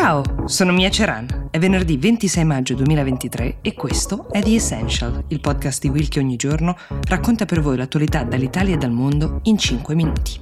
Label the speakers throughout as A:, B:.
A: Ciao, sono Mia Ceran. È venerdì 26 maggio 2023 e questo è The Essential, il podcast di Will che ogni giorno racconta per voi l'attualità dall'Italia e dal mondo in 5 minuti.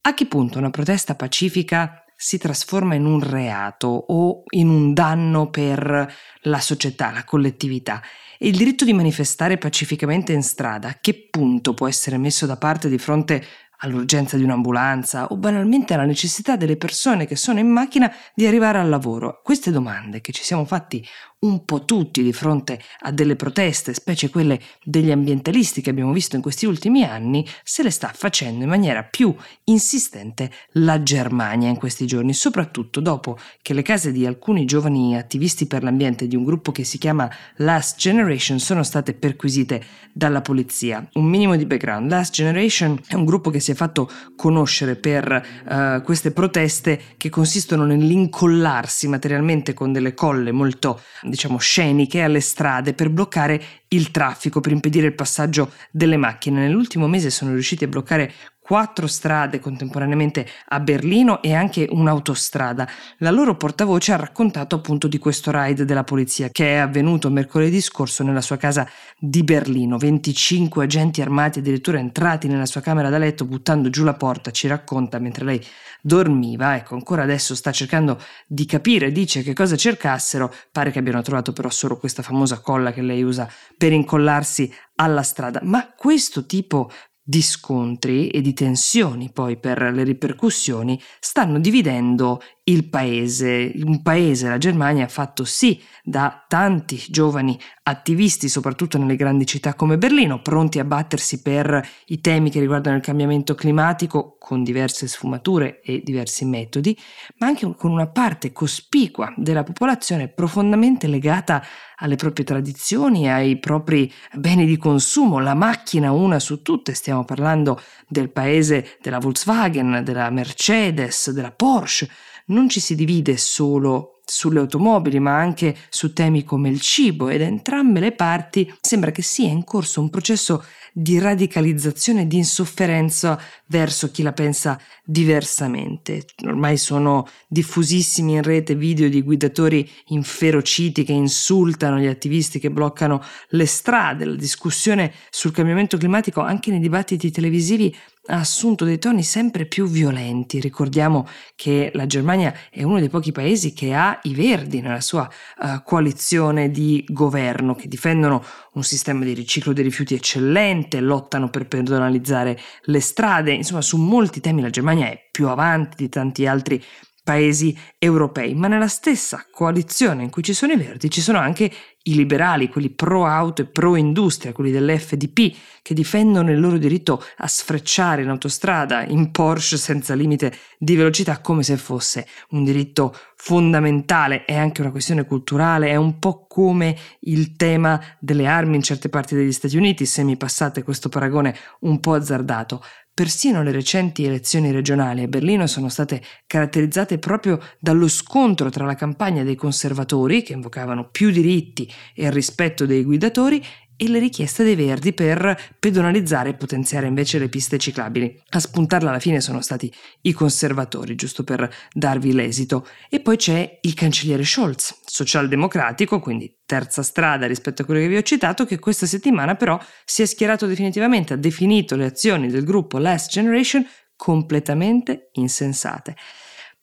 A: A che punto una protesta pacifica si trasforma in un reato o in un danno per la società, la collettività? E il diritto di manifestare pacificamente in strada, a che punto può essere messo da parte di fronte all'urgenza di un'ambulanza o banalmente alla necessità delle persone che sono in macchina di arrivare al lavoro? Queste domande che ci siamo fatti un po' tutti di fronte a delle proteste, specie quelle degli ambientalisti che abbiamo visto in questi ultimi anni, se le sta facendo in maniera più insistente la Germania in questi giorni, soprattutto dopo che le case di alcuni giovani attivisti per l'ambiente di un gruppo che si chiama Last Generation sono state perquisite dalla polizia. Un minimo di background. Last Generation è un gruppo che si è fatto conoscere per uh, queste proteste che consistono nell'incollarsi materialmente con delle colle molto diciamo, sceniche alle strade per bloccare il traffico, per impedire il passaggio delle macchine. Nell'ultimo mese sono riusciti a bloccare quattro strade contemporaneamente a Berlino e anche un'autostrada. La loro portavoce ha raccontato appunto di questo raid della polizia che è avvenuto mercoledì scorso nella sua casa di Berlino. 25 agenti armati addirittura entrati nella sua camera da letto buttando giù la porta, ci racconta mentre lei dormiva. Ecco, ancora adesso sta cercando di capire, dice che cosa cercassero. Pare che abbiano trovato però solo questa famosa colla che lei usa per incollarsi alla strada. Ma questo tipo di scontri e di tensioni poi per le ripercussioni stanno dividendo il paese, un paese, la Germania, fatto sì da tanti giovani attivisti, soprattutto nelle grandi città come Berlino, pronti a battersi per i temi che riguardano il cambiamento climatico con diverse sfumature e diversi metodi, ma anche con una parte cospicua della popolazione profondamente legata alle proprie tradizioni, ai propri beni di consumo, la macchina una su tutte, stiamo parlando del paese della Volkswagen, della Mercedes, della Porsche, non ci si divide solo sulle automobili, ma anche su temi come il cibo ed entrambe le parti sembra che sia in corso un processo di radicalizzazione e di insofferenza verso chi la pensa diversamente. Ormai sono diffusissimi in rete video di guidatori inferociti che insultano gli attivisti che bloccano le strade. La discussione sul cambiamento climatico anche nei dibattiti televisivi ha assunto dei toni sempre più violenti. Ricordiamo che la Germania è uno dei pochi paesi che ha i verdi nella sua uh, coalizione di governo, che difendono un sistema di riciclo dei rifiuti eccellente, lottano per pedonalizzare le strade, insomma su molti temi la Germania è più avanti di tanti altri paesi europei, ma nella stessa coalizione in cui ci sono i verdi ci sono anche i liberali, quelli pro auto e pro industria, quelli dell'FDP, che difendono il loro diritto a sfrecciare in autostrada in Porsche senza limite di velocità come se fosse un diritto fondamentale, è anche una questione culturale, è un po' come il tema delle armi in certe parti degli Stati Uniti, se mi passate questo paragone un po' azzardato. Persino le recenti elezioni regionali a Berlino sono state caratterizzate proprio dallo scontro tra la campagna dei conservatori, che invocavano più diritti e il rispetto dei guidatori, e le richieste dei Verdi per pedonalizzare e potenziare invece le piste ciclabili. A spuntarla alla fine sono stati i conservatori, giusto per darvi l'esito. E poi c'è il cancelliere Scholz, socialdemocratico, quindi terza strada rispetto a quello che vi ho citato, che questa settimana però si è schierato definitivamente, ha definito le azioni del gruppo Last Generation completamente insensate.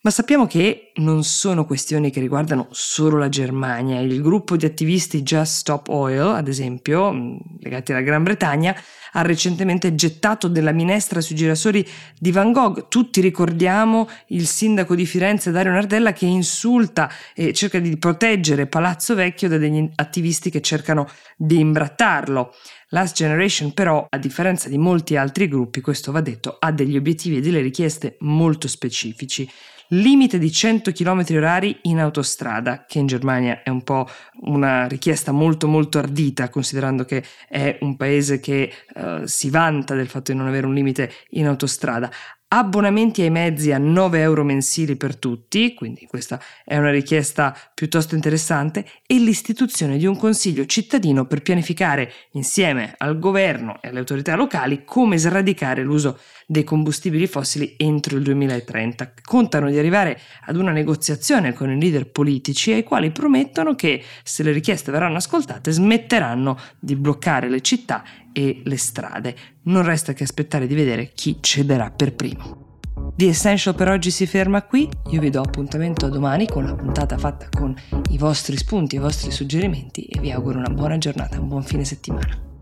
A: Ma sappiamo che non sono questioni che riguardano solo la Germania. Il gruppo di attivisti Just Stop Oil, ad esempio, mm, legati alla Gran Bretagna, ha recentemente gettato della minestra sui girasoli di Van Gogh. Tutti ricordiamo il sindaco di Firenze, Dario Nardella, che insulta e cerca di proteggere Palazzo Vecchio da degli attivisti che cercano di imbrattarlo. Last Generation però, a differenza di molti altri gruppi, questo va detto, ha degli obiettivi e delle richieste molto specifici limite di 100 km orari in autostrada, che in Germania è un po' una richiesta molto molto ardita, considerando che è un paese che uh, si vanta del fatto di non avere un limite in autostrada abbonamenti ai mezzi a 9 euro mensili per tutti, quindi questa è una richiesta piuttosto interessante, e l'istituzione di un consiglio cittadino per pianificare insieme al governo e alle autorità locali come sradicare l'uso dei combustibili fossili entro il 2030. Contano di arrivare ad una negoziazione con i leader politici ai quali promettono che se le richieste verranno ascoltate smetteranno di bloccare le città e le strade. Non resta che aspettare di vedere chi cederà per primo. The Essential per oggi si ferma qui, io vi do appuntamento a domani con la puntata fatta con i vostri spunti, i vostri suggerimenti e vi auguro una buona giornata, un buon fine settimana.